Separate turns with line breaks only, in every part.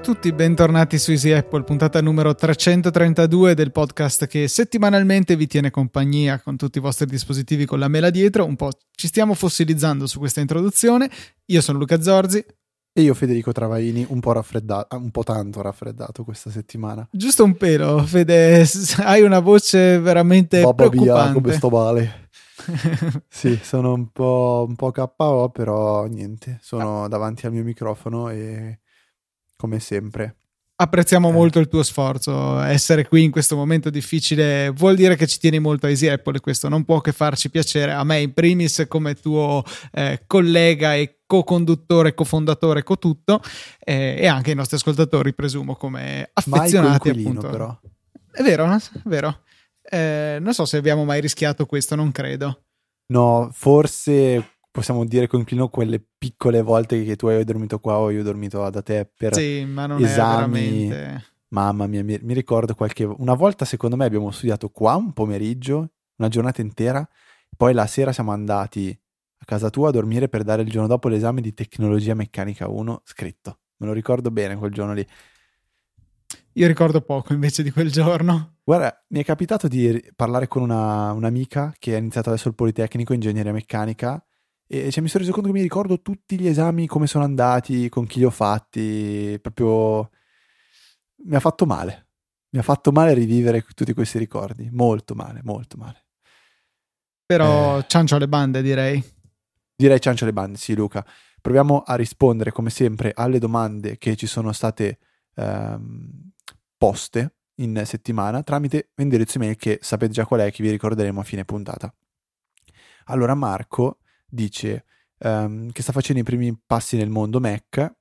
a tutti, bentornati su Easy Apple, puntata numero 332 del podcast che settimanalmente vi tiene compagnia con tutti i vostri dispositivi con la mela dietro. Un po' ci stiamo fossilizzando su questa introduzione. Io sono Luca Zorzi.
E io Federico Travaini, un po' raffreddato, un po' tanto raffreddato questa settimana.
Giusto un pelo, Fede, hai una voce veramente Babba preoccupante.
Via, come sto male. sì, sono un po', un po' KO, però niente, sono davanti al mio microfono e come sempre.
Apprezziamo eh. molto il tuo sforzo. Essere qui in questo momento difficile vuol dire che ci tieni molto a Easy Apple questo non può che farci piacere. A me, in primis, come tuo eh, collega e co-conduttore, cofondatore, co-tutto, eh, e anche i nostri ascoltatori, presumo, come affezionati. appunto.
però.
È vero, è vero. Eh, non so se abbiamo mai rischiato questo, non credo.
No, forse possiamo dire coinquilino quelle piccole volte che tu hai dormito qua o io ho dormito da te per
sì, ma non
esami.
È veramente...
Mamma mia, mi, mi, ricordo qualche... Una volta secondo me abbiamo studiato qua un pomeriggio, una giornata intera, poi la sera siamo andati a casa tua a dormire per dare il giorno dopo l'esame di tecnologia meccanica 1 scritto. Me lo ricordo bene quel giorno lì.
Io ricordo poco invece di quel giorno.
Guarda, mi è capitato di parlare con una, un'amica che ha iniziato adesso il Politecnico, ingegneria meccanica, e cioè, mi sono reso conto che mi ricordo tutti gli esami, come sono andati, con chi li ho fatti, proprio mi ha fatto male. Mi ha fatto male rivivere tutti questi ricordi, molto male, molto male.
Però eh, ciancio alle bande, direi.
Direi ciancio alle bande, sì Luca. Proviamo a rispondere come sempre alle domande che ci sono state ehm, poste in settimana tramite l'indirizzo email che sapete già qual è, che vi ricorderemo a fine puntata. Allora Marco dice um, che sta facendo i primi passi nel mondo Mac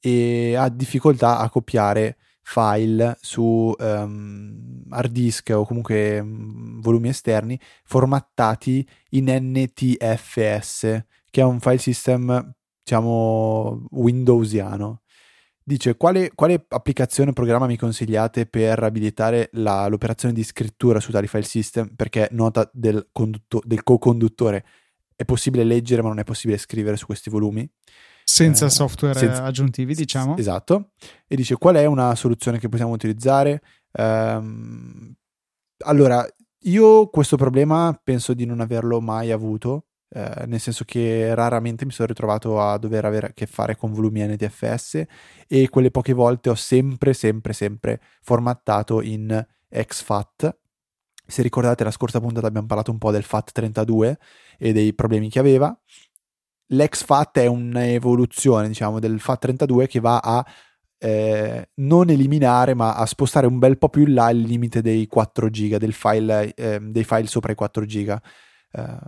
e ha difficoltà a copiare file su um, hard disk o comunque um, volumi esterni formattati in NTFS, che è un file system diciamo windowsiano. Dice quale, quale applicazione o programma mi consigliate per abilitare la, l'operazione di scrittura su tali file system? Perché nota del, condutto, del co-conduttore è possibile leggere ma non è possibile scrivere su questi volumi.
Senza eh, software senza, aggiuntivi, diciamo.
Esatto. E dice qual è una soluzione che possiamo utilizzare? Um, allora, io questo problema penso di non averlo mai avuto eh, nel senso che raramente mi sono ritrovato a dover avere a che fare con volumi NTFS e quelle poche volte ho sempre, sempre, sempre formattato in XFAT. Se ricordate la scorsa puntata abbiamo parlato un po' del FAT32 e dei problemi che aveva. L'XFAT è un'evoluzione, diciamo, del FAT32 che va a eh, non eliminare ma a spostare un bel po' più in là il limite dei 4 giga, del file, eh, dei file sopra i 4 giga. Uh,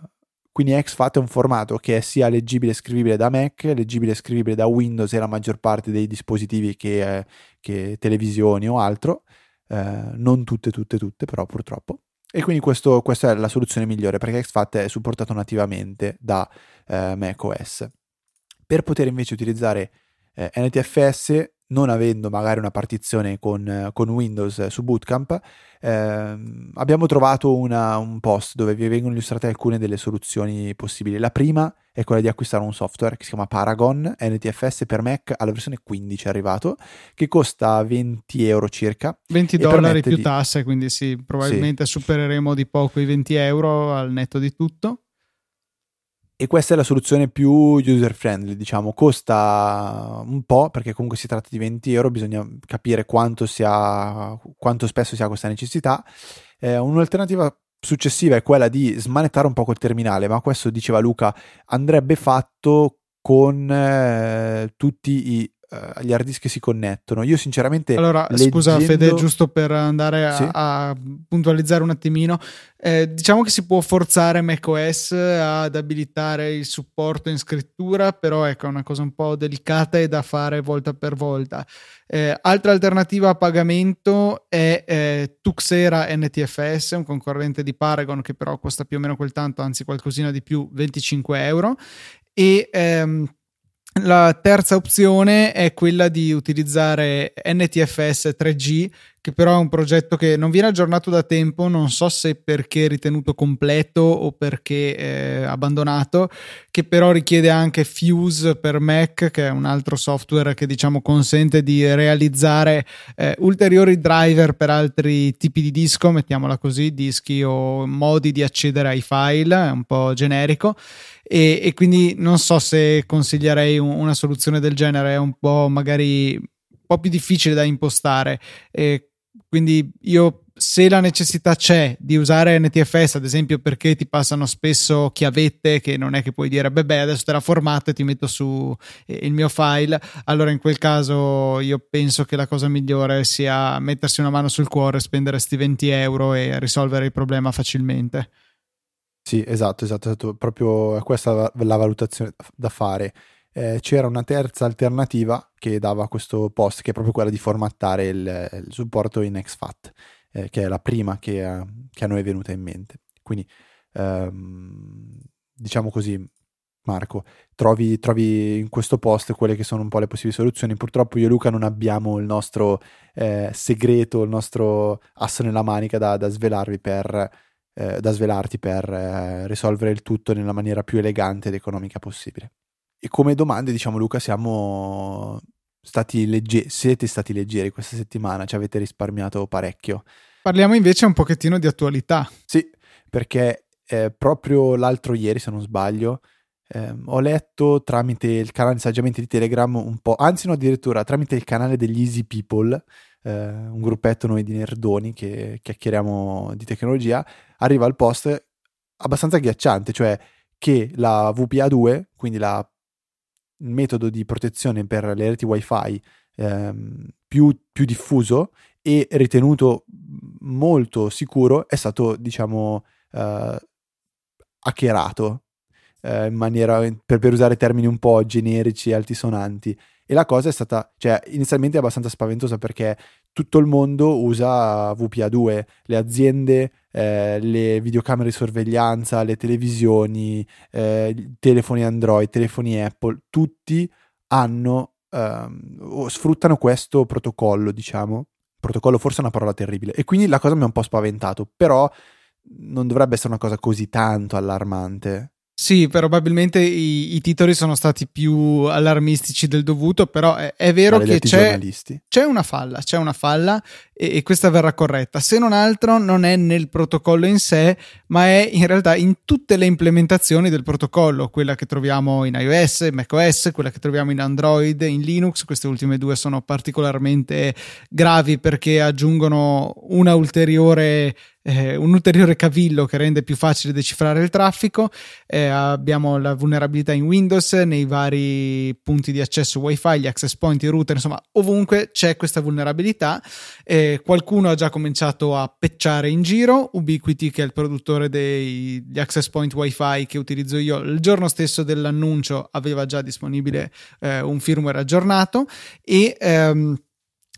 quindi XFAT è un formato che è sia leggibile e scrivibile da Mac, leggibile e scrivibile da Windows e la maggior parte dei dispositivi che, eh, che televisioni o altro, eh, non tutte, tutte, tutte, però purtroppo. E quindi questo, questa è la soluzione migliore perché XFAT è supportato nativamente da eh, macOS. Per poter invece utilizzare eh, NTFS non avendo magari una partizione con, con Windows su Bootcamp, eh, abbiamo trovato una, un post dove vi vengono illustrate alcune delle soluzioni possibili. La prima è quella di acquistare un software che si chiama Paragon NTFS per Mac alla versione 15 è arrivato, che costa 20 euro circa.
20 dollari più di... tasse, quindi sì, probabilmente sì. supereremo di poco i 20 euro al netto di tutto.
E questa è la soluzione più user friendly, diciamo, costa un po' perché comunque si tratta di 20 euro, bisogna capire quanto, sia, quanto spesso si ha questa necessità. Eh, un'alternativa successiva è quella di smanettare un po' col terminale, ma questo diceva Luca andrebbe fatto con eh, tutti i uh, gli hard disk che si connettono. Io sinceramente...
Allora, leggendo... scusa Fede, giusto per andare a, sì? a puntualizzare un attimino, eh, diciamo che si può forzare macOS ad abilitare il supporto in scrittura, però ecco, è una cosa un po' delicata e da fare volta per volta. Eh, altra alternativa a pagamento è eh, Tuxera NTFS, un concorrente di Paragon che però costa più o meno quel tanto, anzi qualcosina di più, 25 euro. E ehm, la terza opzione è quella di utilizzare NTFS 3G che però è un progetto che non viene aggiornato da tempo, non so se perché ritenuto completo o perché eh, abbandonato, che però richiede anche Fuse per Mac, che è un altro software che diciamo consente di realizzare eh, ulteriori driver per altri tipi di disco, mettiamola così, dischi o modi di accedere ai file, è un po' generico e, e quindi non so se consiglierei un, una soluzione del genere, è un po' magari un po' più difficile da impostare. E quindi io se la necessità c'è di usare NTFS, ad esempio, perché ti passano spesso chiavette che non è che puoi dire, beh, beh adesso te la formato e ti metto su il mio file, allora in quel caso io penso che la cosa migliore sia mettersi una mano sul cuore, spendere sti 20 euro e risolvere il problema facilmente.
Sì, esatto, esatto, esatto. proprio questa la valutazione da fare. Eh, c'era una terza alternativa che dava questo post, che è proprio quella di formattare il, il supporto in XFAT, eh, che è la prima che a, che a, noi è venuta in mente. Quindi, ehm, diciamo così, Marco, trovi, trovi, in questo post quelle che sono un po' le possibili soluzioni. Purtroppo io e Luca non abbiamo il nostro eh, segreto, il nostro asso nella manica da, da svelarvi per eh, da svelarti per eh, risolvere il tutto nella maniera più elegante ed economica possibile. E come domande, diciamo Luca, siamo stati leggeri, siete stati leggeri questa settimana, ci avete risparmiato parecchio.
Parliamo invece un pochettino di attualità.
Sì, perché eh, proprio l'altro ieri, se non sbaglio, eh, ho letto tramite il canale di saggiamente di Telegram un po', anzi no addirittura tramite il canale degli Easy People, eh, un gruppetto noi di nerdoni che chiacchieriamo di tecnologia, arriva al post abbastanza agghiacciante, cioè che la VPA2, quindi la, il metodo di protezione per le reti wifi ehm, più, più diffuso e ritenuto molto sicuro, è stato, diciamo, eh, hackerato eh, in maniera, per, per usare termini un po' generici e altisonanti. E la cosa è stata, cioè, inizialmente abbastanza spaventosa perché tutto il mondo usa VPA2, le aziende, eh, le videocamere di sorveglianza, le televisioni, eh, telefoni Android, telefoni Apple, tutti hanno, ehm, sfruttano questo protocollo, diciamo. Protocollo forse è una parola terribile. E quindi la cosa mi ha un po' spaventato, però non dovrebbe essere una cosa così tanto allarmante.
Sì, probabilmente i, i, titoli sono stati più allarmistici del dovuto, però è, è vero che c'è, c'è, una falla, c'è una falla e, e, questa verrà corretta. Se non altro non è nel protocollo in sé, ma è in realtà in tutte le implementazioni del protocollo, quella che troviamo in iOS, macOS, quella che troviamo in Android, in Linux. Queste ultime due sono particolarmente gravi perché aggiungono una ulteriore eh, un ulteriore cavillo che rende più facile decifrare il traffico. Eh, abbiamo la vulnerabilità in Windows, nei vari punti di accesso WiFi, gli access point, i router, insomma, ovunque c'è questa vulnerabilità. Eh, qualcuno ha già cominciato a pecciare in giro. Ubiquiti, che è il produttore degli access point WiFi che utilizzo io, il giorno stesso dell'annuncio aveva già disponibile eh, un firmware aggiornato e. Ehm,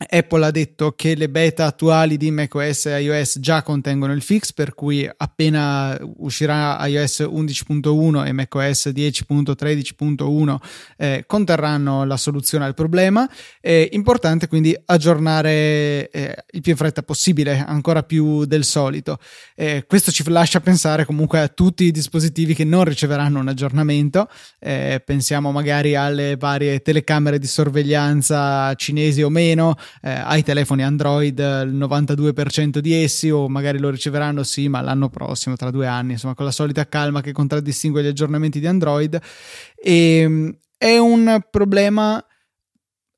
Apple ha detto che le beta attuali di macOS e iOS già contengono il fix, per cui appena uscirà iOS 11.1 e macOS 10.13.1 eh, conterranno la soluzione al problema. È importante quindi aggiornare eh, il più in fretta possibile, ancora più del solito. Eh, questo ci lascia pensare comunque a tutti i dispositivi che non riceveranno un aggiornamento. Eh, pensiamo magari alle varie telecamere di sorveglianza cinesi o meno eh, ai telefoni Android il 92% di essi o magari lo riceveranno sì ma l'anno prossimo tra due anni insomma con la solita calma che contraddistingue gli aggiornamenti di Android. E ehm, è un problema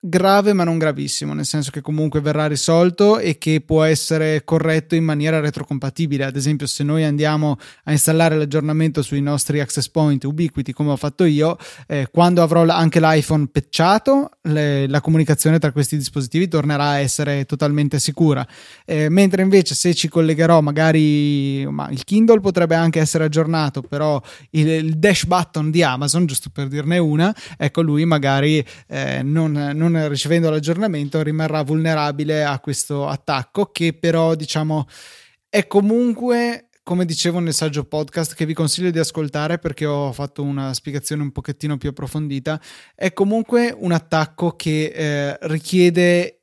grave ma non gravissimo, nel senso che comunque verrà risolto e che può essere corretto in maniera retrocompatibile. Ad esempio, se noi andiamo a installare l'aggiornamento sui nostri access point Ubiquiti, come ho fatto io, eh, quando avrò anche l'iPhone patchato, le, la comunicazione tra questi dispositivi tornerà a essere totalmente sicura. Eh, mentre invece se ci collegherò, magari ma il Kindle potrebbe anche essere aggiornato, però il, il dash button di Amazon, giusto per dirne una, ecco lui magari eh, non, non non ricevendo l'aggiornamento rimarrà vulnerabile a questo attacco che però diciamo è comunque come dicevo nel saggio podcast che vi consiglio di ascoltare perché ho fatto una spiegazione un pochettino più approfondita, è comunque un attacco che eh, richiede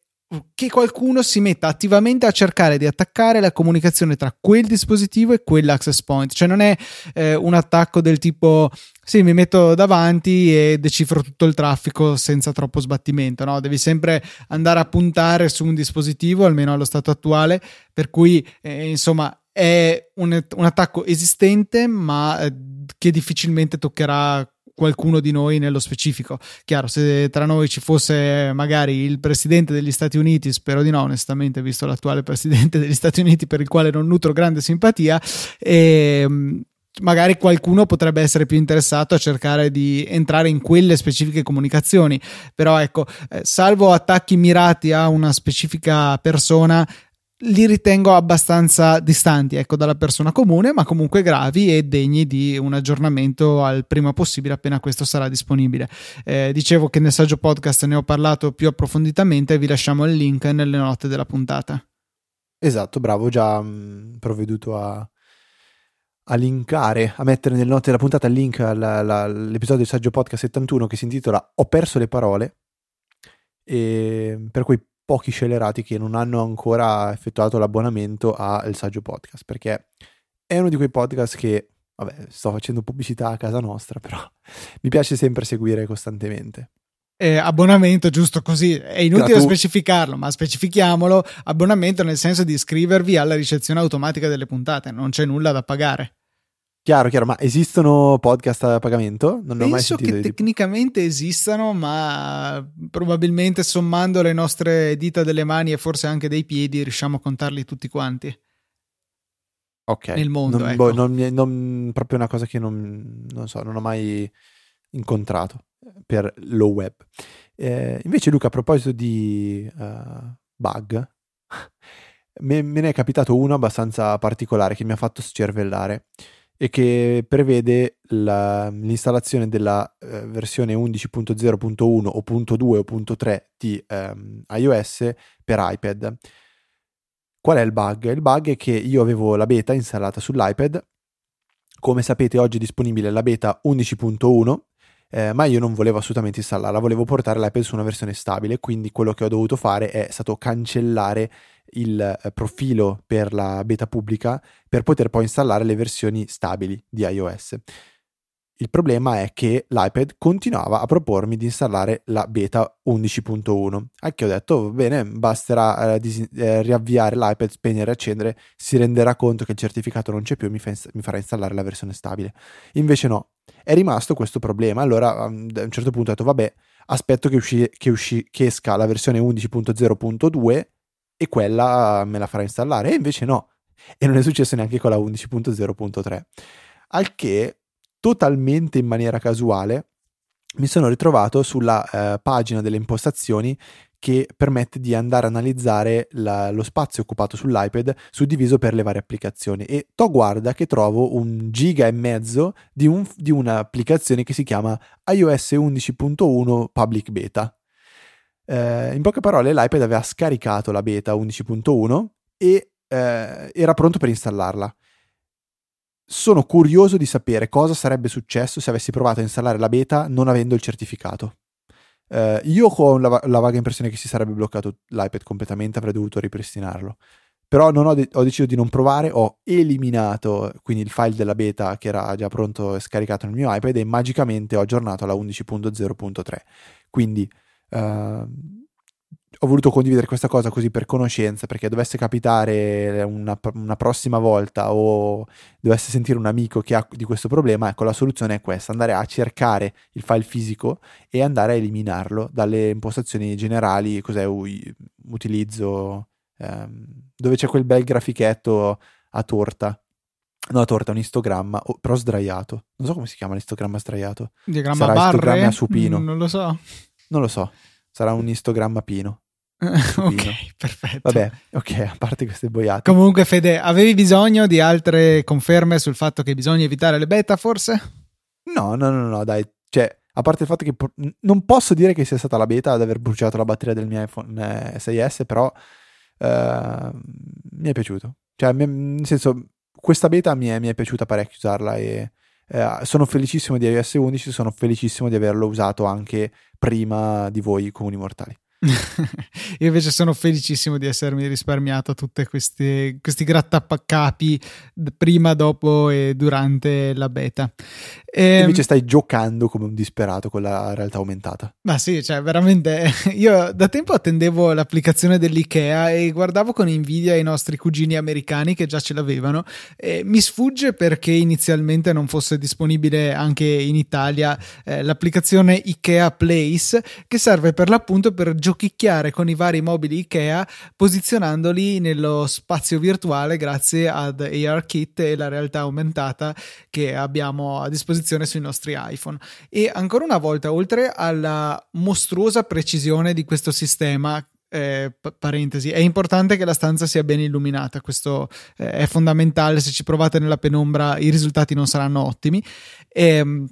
che qualcuno si metta attivamente a cercare di attaccare la comunicazione tra quel dispositivo e quell'access point. Cioè non è eh, un attacco del tipo sì, mi metto davanti e decifro tutto il traffico senza troppo sbattimento, no? Devi sempre andare a puntare su un dispositivo, almeno allo stato attuale, per cui eh, insomma è un, un, attacco esistente ma eh, che difficilmente toccherà qualcuno di noi nello specifico. Chiaro, se tra noi ci fosse magari il presidente degli Stati Uniti, spero di no, onestamente, visto l'attuale presidente degli Stati Uniti per il quale non nutro grande simpatia, e ehm, magari qualcuno potrebbe essere più interessato a cercare di entrare in quelle specifiche comunicazioni. Però ecco, eh, salvo attacchi mirati a una specifica persona, li ritengo abbastanza distanti ecco, dalla persona comune, ma comunque gravi e degni di un aggiornamento al prima possibile appena questo sarà disponibile. Eh, dicevo che nel saggio podcast ne ho parlato più approfonditamente vi lasciamo il link nelle note della puntata.
Esatto, bravo, già mm, provveduto a, a linkare, a mettere nelle note della puntata il link all'episodio del saggio podcast 71 che si intitola Ho perso le parole. E per cui pochi scelerati che non hanno ancora effettuato l'abbonamento al Saggio Podcast, perché è uno di quei podcast che, vabbè, sto facendo pubblicità a casa nostra, però mi piace sempre seguire costantemente.
Eh, abbonamento giusto così è inutile Gratu- specificarlo ma specifichiamolo abbonamento nel senso di iscrivervi alla ricezione automatica delle puntate non c'è nulla da pagare
Chiaro, chiaro, ma esistono podcast a pagamento?
Non Penso che tecnicamente esistano, ma probabilmente sommando le nostre dita delle mani e forse anche dei piedi riusciamo a contarli tutti quanti.
Ok.
Nel mondo.
Non,
ecco.
boh, non, non, proprio una cosa che non, non, so, non ho mai incontrato per lo web. Eh, invece, Luca, a proposito di uh, bug, me, me ne è capitato uno abbastanza particolare che mi ha fatto scervellare e che prevede la, l'installazione della eh, versione 11.0.1 o .2 o .3 di ehm, iOS per iPad. Qual è il bug? Il bug è che io avevo la beta installata sull'iPad, come sapete oggi è disponibile la beta 11.1, eh, ma io non volevo assolutamente installarla, volevo portare l'iPad su una versione stabile, quindi quello che ho dovuto fare è stato cancellare il eh, profilo per la beta pubblica per poter poi installare le versioni stabili di iOS. Il problema è che l'iPad continuava a propormi di installare la beta 11.1, a che ho detto va bene, basterà eh, dis- eh, riavviare l'iPad, spegnere e accendere, si renderà conto che il certificato non c'è più e mi, ins- mi farà installare la versione stabile. Invece no, è rimasto questo problema, allora a un certo punto ho detto vabbè, aspetto che, usci- che, usci- che esca la versione 11.0.2 e quella me la farà installare. E invece no, e non è successo neanche con la 11.0.3. Al che, totalmente in maniera casuale, mi sono ritrovato sulla eh, pagina delle impostazioni che permette di andare a analizzare la, lo spazio occupato sull'iPad suddiviso per le varie applicazioni e to guarda che trovo un giga e mezzo di, un, di un'applicazione che si chiama iOS 11.1 Public Beta eh, in poche parole, l'iPad aveva scaricato la beta 11.1 e eh, era pronto per installarla. Sono curioso di sapere cosa sarebbe successo se avessi provato a installare la beta non avendo il certificato. Eh, io ho la, la, vaga impressione che si sarebbe bloccato l'iPad completamente, avrei dovuto ripristinarlo. Però ho, de- ho, deciso di non provare, ho eliminato quindi il file della beta che era già pronto e scaricato nel mio iPad e magicamente ho aggiornato alla 11.0.3. Quindi Uh, ho voluto condividere questa cosa così per conoscenza, perché dovesse capitare una, una, prossima volta o dovesse sentire un amico che ha di questo problema, ecco la soluzione è questa, andare a cercare il file fisico e andare a eliminarlo dalle impostazioni generali, cos'è utilizzo, ehm, dove c'è quel bel grafichetto a torta. No, a torta, un istogramma, oh, però sdraiato. Non so come si chiama l'istogramma sdraiato.
Diagramma Sarà barre? istogramma a supino. Non lo so.
Non lo so, sarà un istogramma pino.
ok, perfetto.
Vabbè, ok, a parte queste boiate.
Comunque, Fede, avevi bisogno di altre conferme sul fatto che bisogna evitare le beta, forse?
No, no, no, no, dai. Cioè, a parte il fatto che po- non posso dire che sia stata la beta ad aver bruciato la batteria del mio iPhone 6S, eh, però uh, mi è piaciuto. Cioè, nel senso, questa beta mi è, mi è piaciuta parecchio usarla e eh, sono felicissimo di iOS 11, sono felicissimo di averlo usato anche prima di voi comuni mortali.
Io invece sono felicissimo di essermi risparmiato tutti questi grattacapi prima, dopo e durante la beta.
E... Ehm, invece stai giocando come un disperato con la realtà aumentata.
Ma sì, cioè veramente io da tempo attendevo l'applicazione dell'IKEA e guardavo con invidia i nostri cugini americani che già ce l'avevano. E mi sfugge perché inizialmente non fosse disponibile anche in Italia eh, l'applicazione IKEA Place che serve per l'appunto per giocare giochicchiare con i vari mobili IKEA posizionandoli nello spazio virtuale grazie ad ARKit e la realtà aumentata che abbiamo a disposizione sui nostri iPhone. E ancora una volta, oltre alla mostruosa precisione di questo sistema eh, parentesi, è importante che la stanza sia ben illuminata, questo eh, è fondamentale, se ci provate nella penombra i risultati non saranno ottimi. E, ehm,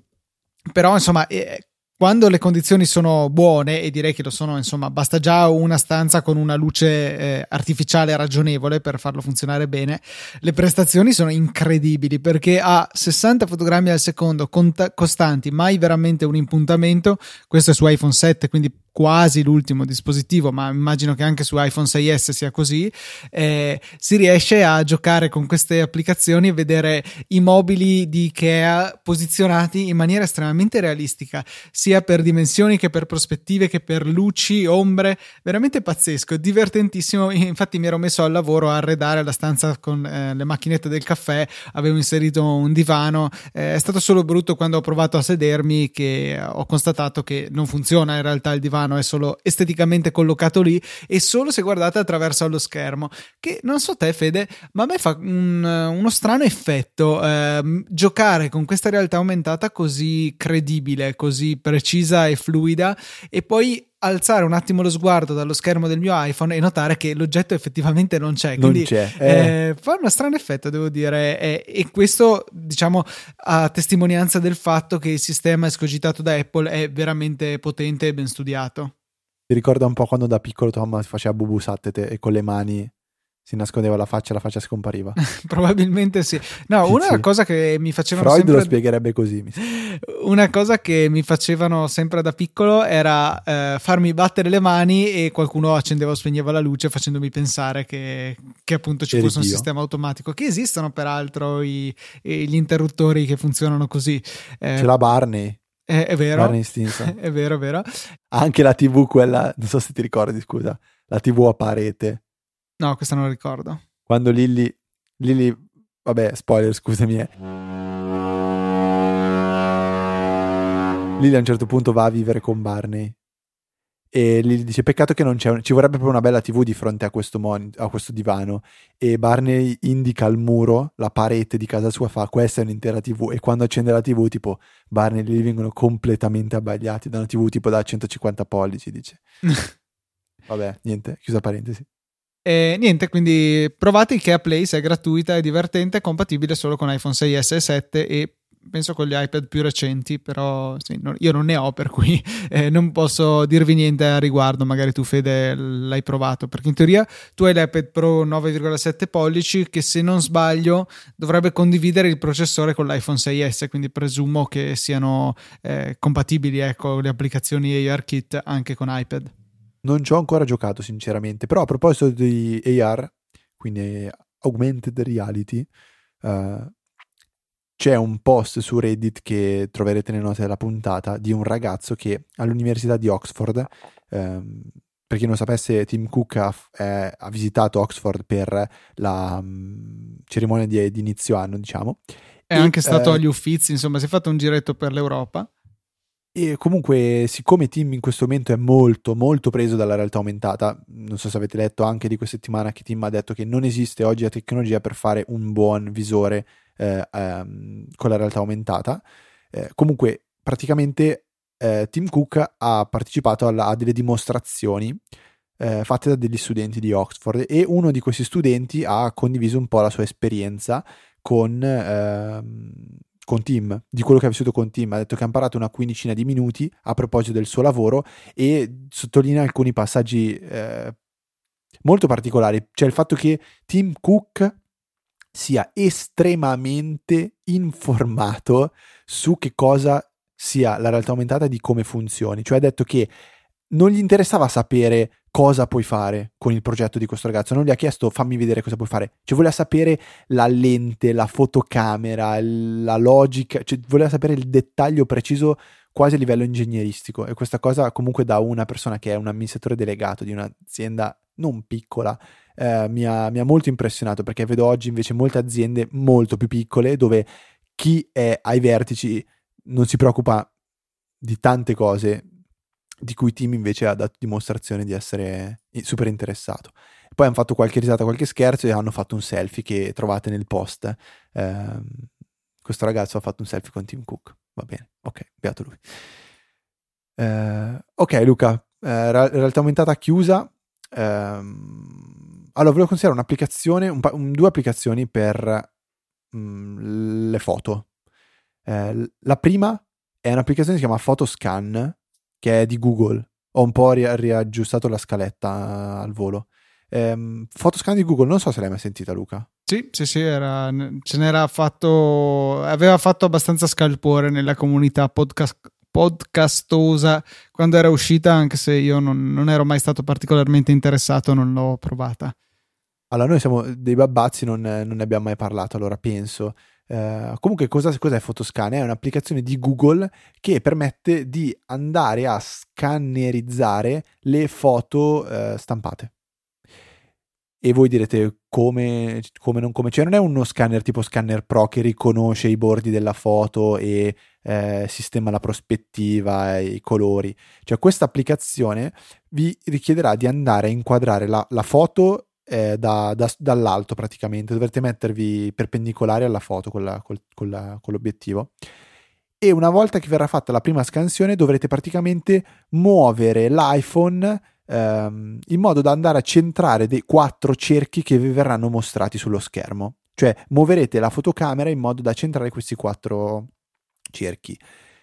però insomma eh, quando le condizioni sono buone, e direi che lo sono, insomma, basta già una stanza con una luce eh, artificiale ragionevole per farlo funzionare bene, le prestazioni sono incredibili perché a 60 fotogrammi al secondo cont- costanti, mai veramente un impuntamento, questo è su iPhone 7, quindi quasi l'ultimo dispositivo, ma immagino che anche su iPhone 6S sia così, eh, si riesce a giocare con queste applicazioni e vedere i mobili di Ikea posizionati in maniera estremamente realistica, sia per dimensioni che per prospettive che per luci, ombre, veramente pazzesco, divertentissimo. Infatti mi ero messo al lavoro a arredare la stanza con eh, le macchinette del caffè, avevo inserito un divano, eh, è stato solo brutto quando ho provato a sedermi che ho constatato che non funziona in realtà il divano mano, è solo esteticamente collocato lì e solo se guardate attraverso lo schermo. Che non so te, Fede, ma a me fa un, uno strano effetto eh, giocare con questa realtà aumentata così credibile, così precisa e fluida e poi alzare un attimo lo sguardo dallo schermo del mio iPhone e notare che l'oggetto effettivamente non c'è. Quindi,
non c'è.
Eh. Eh, fa uno strano effetto, devo dire. Eh, e questo, diciamo, a testimonianza del fatto che il sistema escogitato da Apple è veramente potente e ben studiato.
Ti ricorda un po' quando da piccolo Tom faceva bubu sattete e con le mani si nascondeva la faccia e la faccia scompariva.
Probabilmente sì. No, una sì. cosa che mi facevano
Freud
sempre...
lo spiegherebbe così.
Una cosa che mi facevano sempre da piccolo era eh, farmi battere le mani e qualcuno accendeva o spegneva la luce facendomi pensare che, che appunto ci fosse un sistema automatico. Che esistono peraltro i, gli interruttori che funzionano così.
Eh, Ce l'ha Barney.
È, è vero.
Barney Stinson.
è vero, è vero.
Anche la TV, quella, non so se ti ricordi, scusa, la TV a parete
No, questa non la ricordo.
Quando Lilly, Lilly, vabbè, spoiler, scusami. Eh. Lilly a un certo punto va a vivere con Barney e Lily dice peccato che non c'è ci vorrebbe proprio una bella tv di fronte a questo, mon- a questo divano e Barney indica al muro la parete di casa sua fa questa è un'intera tv e quando accende la tv tipo Barney e Lily vengono completamente abbagliati da una tv tipo da 150 pollici dice vabbè niente chiusa parentesi
e niente, quindi provate Ikea Play se è gratuita, è divertente, è compatibile solo con iPhone 6S e 7 e penso con gli iPad più recenti, però sì, non, io non ne ho, per cui eh, non posso dirvi niente a riguardo. Magari tu, Fede, l'hai provato, perché in teoria tu hai l'iPad Pro 9,7 pollici che se non sbaglio dovrebbe condividere il processore con l'iPhone 6S, quindi presumo che siano eh, compatibili ecco, le applicazioni ARKit anche con iPad.
Non ci ho ancora giocato, sinceramente. Però a proposito di AR, quindi Augmented Reality, uh, c'è un post su Reddit che troverete nelle note della puntata di un ragazzo che all'Università di Oxford, um, per chi non sapesse, Tim Cook ha, eh, ha visitato Oxford per la um, cerimonia di, di, inizio anno, diciamo.
È e, anche stato eh, agli Uffizi, insomma, si è fatto un giretto per l'Europa.
E comunque, siccome Tim in questo momento è molto, molto preso dalla realtà aumentata, non so se avete letto anche di questa settimana che Tim ha detto che non esiste oggi la tecnologia per fare un buon visore eh, ehm, con la realtà aumentata. Eh, comunque, praticamente eh, Tim Cook ha partecipato alla, a delle dimostrazioni eh, fatte da degli studenti di Oxford e uno di questi studenti ha condiviso un po' la sua esperienza con ehm, con Tim, di quello che ha vissuto con Tim, ha detto che ha imparato una quindicina di minuti a proposito del suo lavoro e sottolinea alcuni passaggi eh, molto particolari, cioè il fatto che Tim Cook sia estremamente informato su che cosa sia la realtà aumentata e di come funzioni, cioè ha detto che non gli interessava sapere cosa puoi fare con il progetto di questo ragazzo, non gli ha chiesto fammi vedere cosa puoi fare, cioè voleva sapere la lente, la fotocamera, la logica, cioè voleva sapere il dettaglio preciso quasi a livello ingegneristico. E questa cosa comunque da una persona che è un amministratore delegato di un'azienda non piccola eh, mi, ha, mi ha molto impressionato perché vedo oggi invece molte aziende molto più piccole dove chi è ai vertici non si preoccupa di tante cose di cui Tim invece ha dato dimostrazione di essere super interessato. Poi hanno fatto qualche risata, qualche scherzo e hanno fatto un selfie che trovate nel post. Eh, questo ragazzo ha fatto un selfie con Tim Cook. Va bene, ok, beato lui. Eh, ok, Luca, eh, realtà aumentata chiusa. Ehm, allora, volevo considerare un'applicazione, un, un, due applicazioni per mh, mm, le foto. Eh, la prima è un'applicazione che si chiama Photoscan che è di Google. Ho un po' ri- riaggiustato la scaletta al volo. Ehm, Photoscan di Google, non so se l'hai mai sentita, Luca.
Sì, sì, sì, era, ce n'era fatto, aveva fatto abbastanza scalpore nella comunità podcast, podcastosa quando era uscita, anche se io non, non, ero mai stato particolarmente interessato, non l'ho provata.
Allora, noi siamo dei babbazzi, non, non ne abbiamo mai parlato, allora penso. Uh, comunque, cosa, cos'è Photoscan? È un'applicazione di Google che permette di andare a scannerizzare le foto uh, stampate. E voi direte come, come, non come, cioè non è uno scanner tipo Scanner Pro che riconosce i bordi della foto e eh, sistema la prospettiva e i colori. Cioè questa applicazione vi richiederà di andare a inquadrare la, la foto eh, da, da, dall'alto praticamente, dovrete mettervi perpendicolari alla foto con, la, col, con, la, con l'obiettivo e una volta che verrà fatta la prima scansione dovrete praticamente muovere l'iPhone ehm, in modo da andare a centrare dei quattro cerchi che vi verranno mostrati sullo schermo. Cioè muoverete la fotocamera in modo da centrare questi quattro cerchi.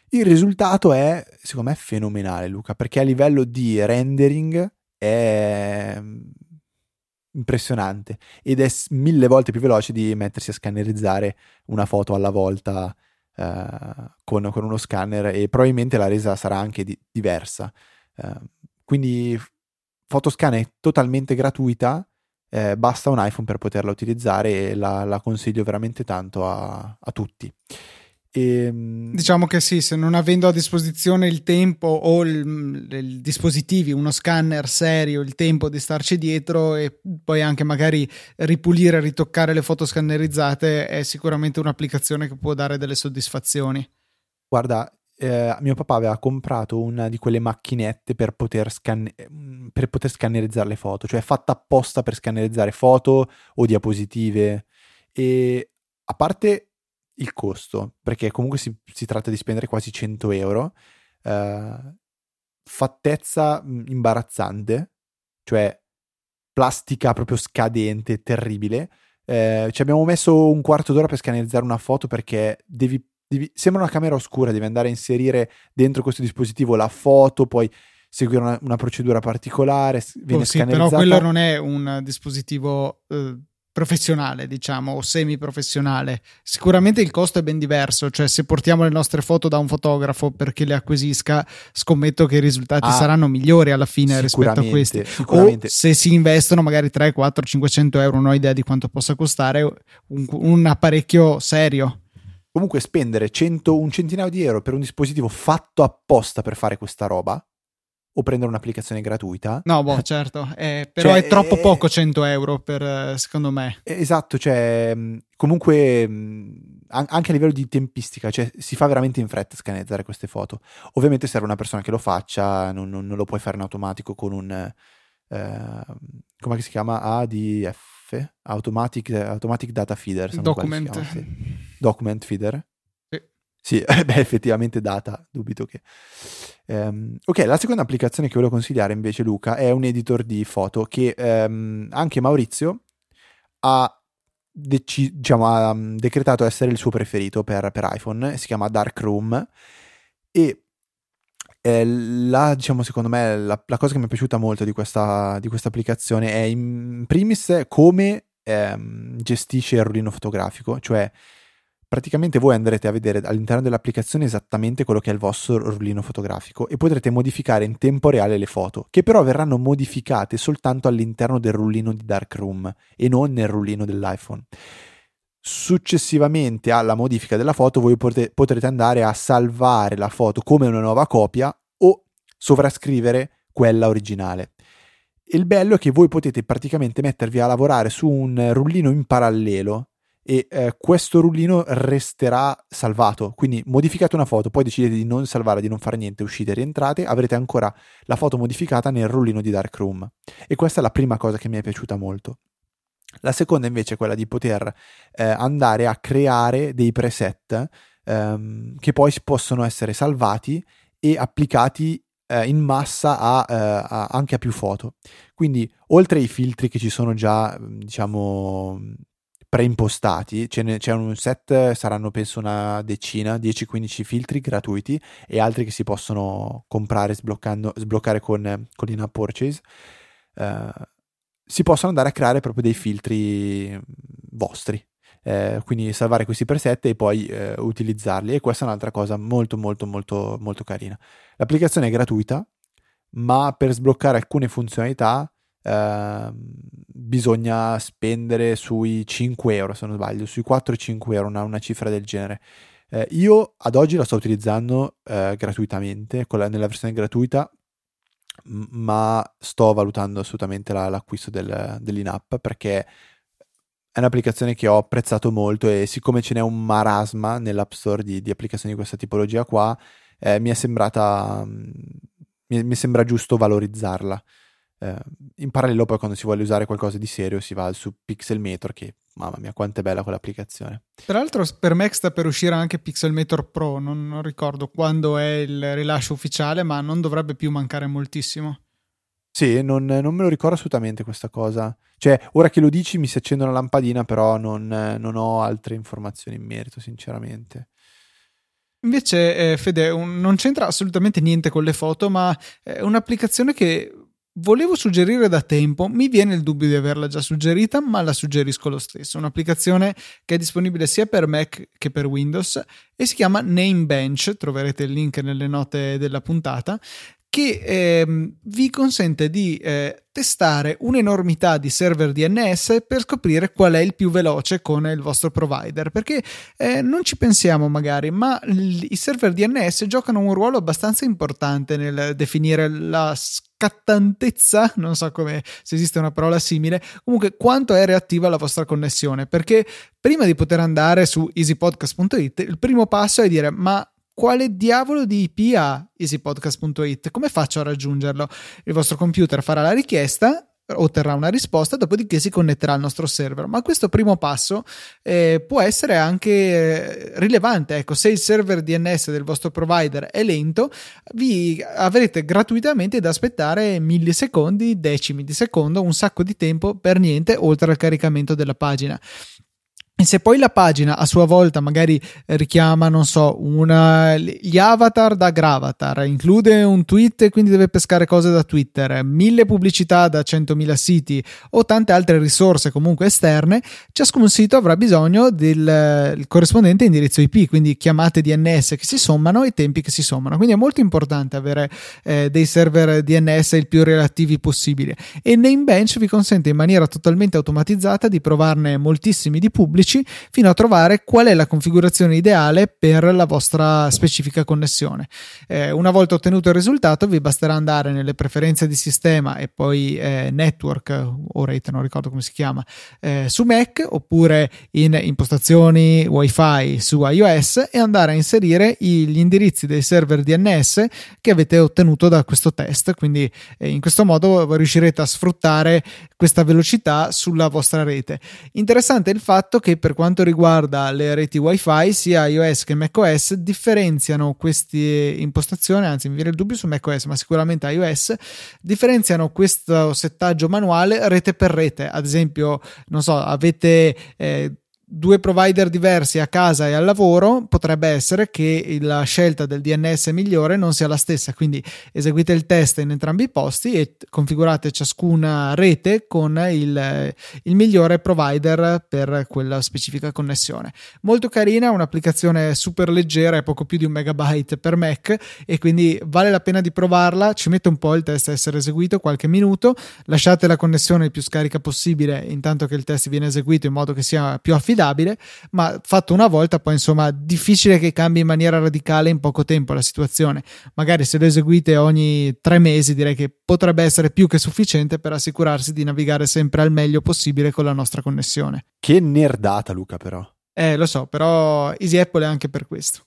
Il risultato è, secondo me, fenomenale, Luca, perché a livello di rendering è impressionante ed è mille volte più veloce di mettersi a scannerizzare una foto alla volta eh, con, con, uno scanner e probabilmente la resa sarà anche di, diversa. Eh, quindi Photoscan è totalmente gratuita, eh, basta un iPhone per poterla utilizzare e la, la consiglio veramente tanto a, a tutti.
E... Ehm, diciamo che sì, se non avendo a disposizione il tempo o i dispositivi, uno scanner serio, il tempo di starci dietro e poi anche magari ripulire, ritoccare le foto scannerizzate, è sicuramente un'applicazione che può dare delle soddisfazioni.
Guarda, eh, mio papà aveva comprato una di quelle macchinette per poter, scanne- per poter scannerizzare le foto, cioè fatta apposta per scannerizzare foto o diapositive. E a parte il costo, perché comunque si, si tratta di spendere quasi 100 euro, eh, fattezza imbarazzante, cioè plastica proprio scadente, terribile. Eh, ci abbiamo messo un quarto d'ora per scannerizzare una foto perché devi, devi, sembra una camera oscura, devi andare a inserire dentro questo dispositivo la foto, poi seguire una, una procedura particolare, viene oh, sì,
Però quello non è un dispositivo eh, professionale, diciamo, o semi-professionale. Sicuramente il costo è ben diverso, cioè se portiamo le nostre foto da un fotografo perché le acquisisca, scommetto che i risultati ah, saranno migliori alla fine rispetto a questi. O se si investono magari 3, 4, 500 euro, non ho idea di quanto possa costare un, un apparecchio serio.
Comunque spendere 100, un centinaio di euro per un dispositivo fatto apposta per fare questa roba o prendere un'applicazione gratuita.
No, boh, certo, eh, però cioè, è troppo eh, poco 100 euro per, eh, secondo me.
Esatto, cioè, comunque anche a livello di tempistica, cioè, si fa veramente in fretta scannerizzare queste foto. Ovviamente serve una persona che lo faccia, non, non, non lo puoi fare in automatico con un, eh, come si chiama? ADF, Automatic, Automatic Data Feeder.
Document.
Chiama, sì. Document Feeder. Sì, beh, effettivamente data, dubito che... Um, ok, la seconda applicazione che volevo consigliare invece, Luca, è un editor di foto che um, anche Maurizio ha, deci- diciamo, ha um, decretato essere il suo preferito per, per iPhone, si chiama Darkroom e eh, la, diciamo, secondo me la, la, cosa che mi è piaciuta molto di questa, di questa applicazione è in primis come ehm, gestisce il rullino fotografico, cioè praticamente voi andrete a vedere all'interno dell'applicazione esattamente quello che è il vostro rullino fotografico e potrete modificare in tempo reale le foto, che però verranno modificate soltanto all'interno del rullino di Darkroom e non nel rullino dell'iPhone. Successivamente alla modifica della foto voi potrete andare a salvare la foto come una nuova copia o sovrascrivere quella originale. Il bello è che voi potete praticamente mettervi a lavorare su un rullino in parallelo e eh, questo rullino resterà salvato. Quindi modificate una foto, poi decidete di non salvare, di non fare niente, uscite e rientrate, avrete ancora la foto modificata nel rullino di Darkroom. E questa è la prima cosa che mi è piaciuta molto. La seconda invece è quella di poter eh, andare a creare dei preset ehm, che poi possono essere salvati e applicati eh, in massa a, eh, a, anche a più foto. Quindi oltre ai filtri che ci sono già, diciamo, preimpostati, c'è un set, saranno penso una decina, 10-15 filtri gratuiti e altri che si possono comprare sbloccare con, con in-app purchase. Uh, si possono andare a creare proprio dei filtri vostri. Eh, quindi salvare questi preset e poi eh, utilizzarli e questa è un'altra cosa molto molto molto molto carina l'applicazione è gratuita ma per sbloccare alcune funzionalità eh, bisogna spendere sui 5 euro se non sbaglio, sui 4-5 euro, una, una, cifra del genere. Eh, io ad oggi la sto utilizzando eh, gratuitamente, la, nella versione gratuita, ma sto valutando assolutamente la, l'acquisto del, dell'in-app perché è un'applicazione che ho apprezzato molto e siccome ce n'è un marasma nell'app store di, di applicazioni di questa tipologia qua, eh, mi è sembrata... Mi, mi sembra giusto valorizzarla. Eh, in parallelo poi quando si vuole usare qualcosa di serio si va su Pixelmator che mamma mia quanto è bella quell'applicazione.
Tra l'altro per Mac sta per uscire anche Pixelmator Pro, non, non ricordo quando è il rilascio ufficiale ma non dovrebbe più mancare moltissimo.
Sì, non, non, me lo ricordo assolutamente questa cosa. Cioè, ora che lo dici mi si accende una lampadina, però non, non ho altre informazioni in merito, sinceramente.
Invece, eh, Fede, un, non c'entra assolutamente niente con le foto, ma è un'applicazione che volevo suggerire da tempo, mi viene il dubbio di averla già suggerita, ma la suggerisco lo stesso. Un'applicazione che è disponibile sia per Mac che per Windows e si chiama Namebench, troverete il link nelle note della puntata, che eh, vi consente di eh, testare un'enormità di server DNS per scoprire qual è il più veloce con il vostro provider. Perché eh, non ci pensiamo magari, ma l- i server DNS giocano un ruolo abbastanza importante nel definire la scattantezza, non so come se esiste una parola simile, comunque quanto è reattiva la vostra connessione. Perché prima di poter andare su easypodcast.it, il primo passo è dire ma quale diavolo di IP ha easypodcast.it? Come faccio a raggiungerlo? Il vostro computer farà la richiesta otterrà una risposta, dopodiché si connetterà al nostro server. Ma questo primo passo eh, può essere anche eh, rilevante. Ecco, se il server DNS del vostro provider è lento, vi avrete gratuitamente da aspettare millisecondi, decimi di secondo, un sacco di tempo per niente, oltre al caricamento della pagina. E se poi la pagina a sua volta magari richiama, non so, una, gli avatar da Gravatar, include un tweet e quindi deve pescare cose da Twitter, mille pubblicità da 100.000 siti o tante altre risorse comunque esterne, ciascun sito avrà bisogno del corrispondente indirizzo IP, quindi chiamate DNS che si sommano e tempi che si sommano. Quindi è molto importante avere eh, dei server DNS il più relativi possibile. E Namebench vi consente in maniera totalmente automatizzata di provarne moltissimi di pubblici pubblici fino a trovare qual è la configurazione ideale per la vostra specifica connessione. Eh, una volta ottenuto il risultato vi basterà andare nelle preferenze di sistema e poi eh, network o rete, non ricordo come si chiama, eh, su Mac oppure in impostazioni wifi su iOS e andare a inserire gli indirizzi dei server DNS che avete ottenuto da questo test. Quindi eh, in questo modo riuscirete a sfruttare questa velocità sulla vostra rete. Interessante il fatto che per quanto riguarda le reti wifi sia iOS che macOS differenziano queste impostazioni, anzi mi viene il dubbio su macOS ma sicuramente iOS, differenziano questo settaggio manuale rete per rete, ad esempio non so avete... Eh, due provider diversi a casa e al lavoro, potrebbe essere che la scelta del DNS migliore non sia la stessa. Quindi eseguite il test in entrambi i posti e configurate ciascuna rete con il, il migliore provider per quella specifica connessione. Molto carina, un'applicazione super leggera, è poco più di un megabyte per Mac e quindi vale la pena di provarla. Ci mette un po' il test a essere eseguito, qualche minuto. Lasciate la connessione il più scarica possibile intanto che il test viene eseguito in modo che sia più affidabile affidabile, ma fatto una volta poi insomma difficile che cambi in maniera radicale in poco tempo la situazione. Magari se lo eseguite ogni tre mesi direi che potrebbe essere più che sufficiente per assicurarsi di navigare sempre al meglio possibile con la nostra connessione.
Che nerdata Luca però.
Eh lo so, però Easy Apple è anche per questo.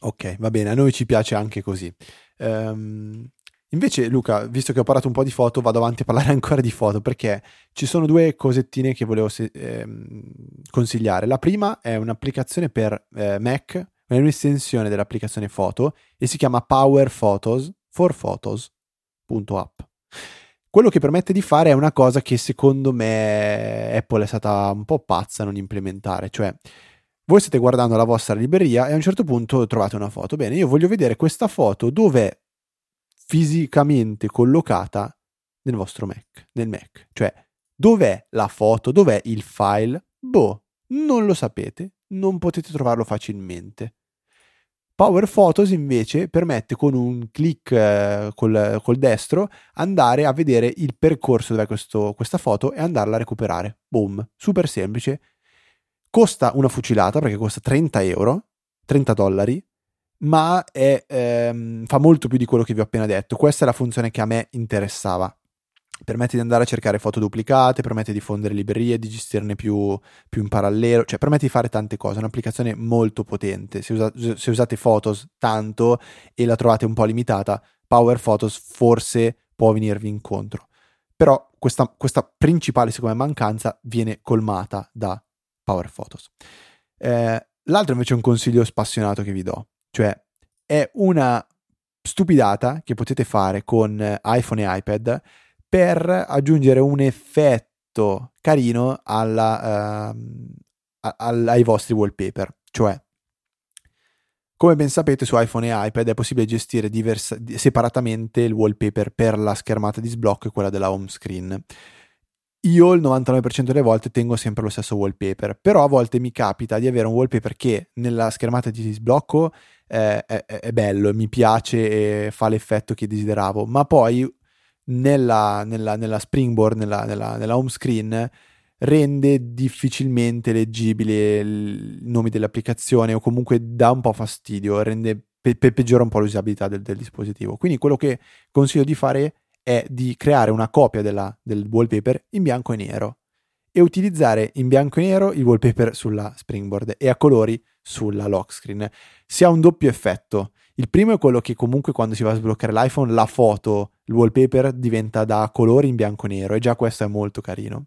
Ok, va bene, a noi ci piace anche così. Um, Invece, Luca, visto che ho parlato un po' di foto, vado avanti a parlare ancora di foto perché ci sono due cosettine che volevo se- ehm, consigliare. La prima è un'applicazione per eh, Mac, è un'estensione dell'applicazione foto e si chiama Power Photos for Photos.app. Quello che permette di fare è una cosa che secondo me Apple è stata un po' pazza a non implementare, cioè voi state guardando la vostra libreria e a un certo punto trovate una foto. Bene, io voglio vedere questa foto dove fisicamente collocata nel vostro Mac, nel Mac. Cioè, dov'è la foto? Dov'è il file? Boh, non lo sapete, non potete trovarlo facilmente. Power Photos invece permette con un clic eh, col, col, destro andare a vedere il percorso dove è questa foto e andarla a recuperare. Boom, super semplice. Costa una fucilata perché costa 30 euro, 30 dollari, ma è, ehm, fa molto più di quello che vi ho appena detto. Questa è la funzione che a me interessava. Permette di andare a cercare foto duplicate, permette di fondere librerie, di gestirne più, più in parallelo, cioè permette di fare tante cose. È un'applicazione molto potente. Se, usa, se usate Photos tanto e la trovate un po' limitata, Power Photos forse può venirvi incontro. Però questa, questa principale, secondo me, mancanza viene colmata da Power Photos. Eh, l'altro invece è un consiglio spassionato che vi do cioè, è una stupidata che potete fare con iPhone e iPad per aggiungere un effetto carino alla, uh, a, ai vostri wallpaper. Cioè, come ben sapete, su iPhone e iPad è possibile gestire diversa, separatamente il wallpaper per la schermata di sblocco e quella della home screen. Io il 99% delle volte tengo sempre lo stesso wallpaper, però a volte mi capita di avere un wallpaper che nella schermata di sblocco eh, è, è, bello, mi piace e fa l'effetto che desideravo, ma poi nella, nella, nella springboard, nella, nella, home screen, rende difficilmente leggibile i nomi dell'applicazione o comunque dà un po' fastidio, rende, pe- pe- peggiora un po' l'usabilità del, del, dispositivo. Quindi quello che consiglio di fare è di creare una copia della, del wallpaper in bianco e nero e utilizzare in bianco e nero il wallpaper sulla springboard e a colori sulla lock screen. Si ha un doppio effetto. Il primo è quello che comunque quando si va a sbloccare l'iPhone la foto, il wallpaper diventa da colori in bianco e nero e già questo è molto carino.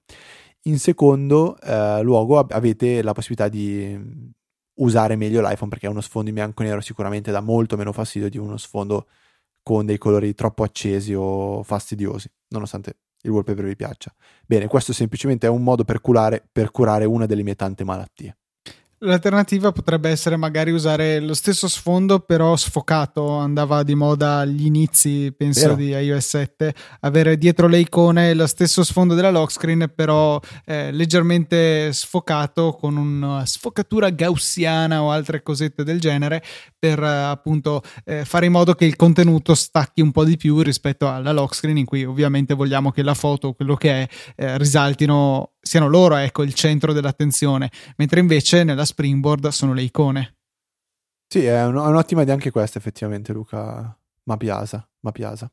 In secondo eh, luogo avete la possibilità di usare meglio l'iPhone perché uno sfondo in bianco e nero sicuramente dà molto meno fastidio di uno sfondo con dei colori troppo accesi o fastidiosi, nonostante il wallpaper vi piaccia. Bene, questo semplicemente è un modo per curare, per curare una delle mie tante malattie.
L'alternativa potrebbe essere magari usare lo stesso sfondo però sfocato, andava di moda agli inizi, penso, Vero. di iOS 7, avere dietro le icone lo stesso sfondo della lock screen però eh, leggermente sfocato con una sfocatura gaussiana o altre cosette del genere per eh, appunto eh, fare in modo che il contenuto stacchi un po' di più rispetto alla lock screen in cui ovviamente vogliamo che la foto, quello che è, eh, risaltino siano loro ecco, il centro dell'attenzione, mentre invece nella Springboard sono le icone.
Sì, è, un, è un'ottima idea anche questa, effettivamente, Luca. Ma piasa, ma piasa.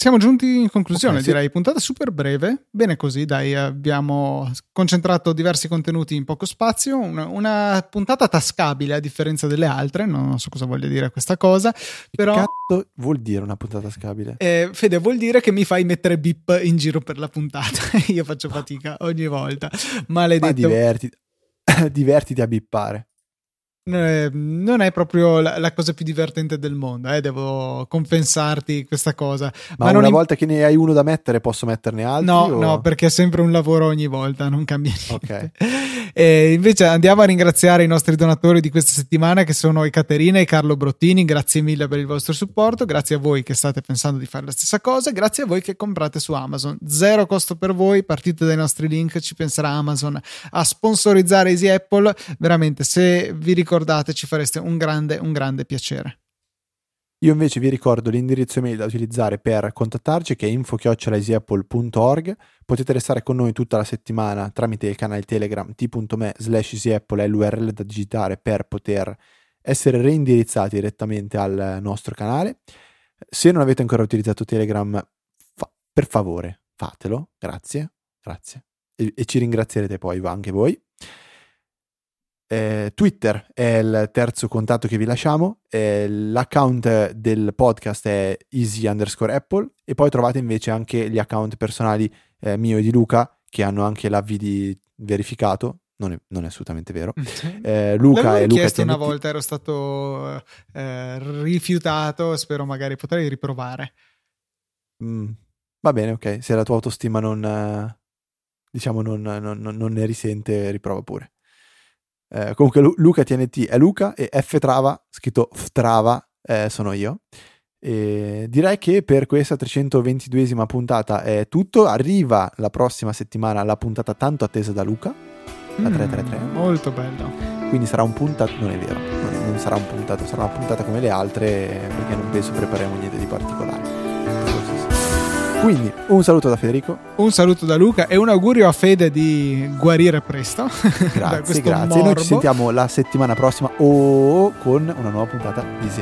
Siamo giunti in conclusione, okay, direi. Sì. Puntata super breve. Bene così, dai, abbiamo concentrato diversi contenuti in poco spazio. Una, una puntata tascabile a differenza delle altre. Non so cosa voglia dire questa cosa. Però. Che
cazzo vuol dire una puntata tascabile?
Eh, Fede, vuol dire che mi fai mettere bip in giro per la puntata. Io faccio fatica ogni volta. Maledetto. Ma
divertiti, divertiti a bippare.
Eh, non è proprio la, la, cosa più divertente del mondo, eh, devo compensarti questa cosa.
Ma, Ma una in... volta che ne hai uno da mettere, posso metterne altri?
No,
o...
no, perché è sempre un lavoro ogni volta, non cambia niente. Okay. invece andiamo a ringraziare i nostri donatori di questa settimana che sono Caterina e Carlo Brottini. Grazie mille per il vostro supporto, grazie a voi che state pensando di fare la stessa cosa, grazie a voi che comprate su Amazon. Zero costo per voi, partite dai nostri link, ci penserà Amazon a sponsorizzare Easy Apple. Veramente, se vi ricordate ricordate ci fareste un grande, un grande piacere.
Io invece vi ricordo l'indirizzo mail da utilizzare per contattarci che è info-easyapple.org. Potete restare con noi tutta la settimana tramite il canale Telegram t.me slash easyapple è l'URL da digitare per poter essere reindirizzati direttamente al nostro canale. Se non avete ancora utilizzato Telegram, fa- per favore fatelo, grazie, grazie. E, e ci ringrazierete poi anche voi. Eh, Twitter è il terzo contatto che vi lasciamo, eh, l'account del podcast è easy underscore apple e poi trovate invece anche gli account personali eh, mio e di Luca che hanno anche l'AVD verificato. Non è, non è assolutamente vero.
Eh, Luca e Luca. chiesto una volta, ero stato eh, rifiutato. Spero magari potrei riprovare.
Mm, va bene, ok. Se la tua autostima non, eh, diciamo, non, non, non ne risente, riprova pure. Eh, comunque Lu- Luca TNT è Luca e F Trava, scritto Ftrava, eh, sono io. E direi che per questa 322esima puntata è tutto. Arriva la prossima settimana la puntata tanto attesa da Luca, la mm, 333.
Molto bello.
Quindi sarà un puntato, non è vero, non, non sarà un puntato, sarà una puntata come le altre perché non penso prepariamo niente di particolare. Quindi un saluto da Federico.
Un saluto da Luca e un augurio a Fede di guarire presto.
Grazie, grazie. Morbo. Noi ci sentiamo la settimana prossima o con una nuova puntata di Easy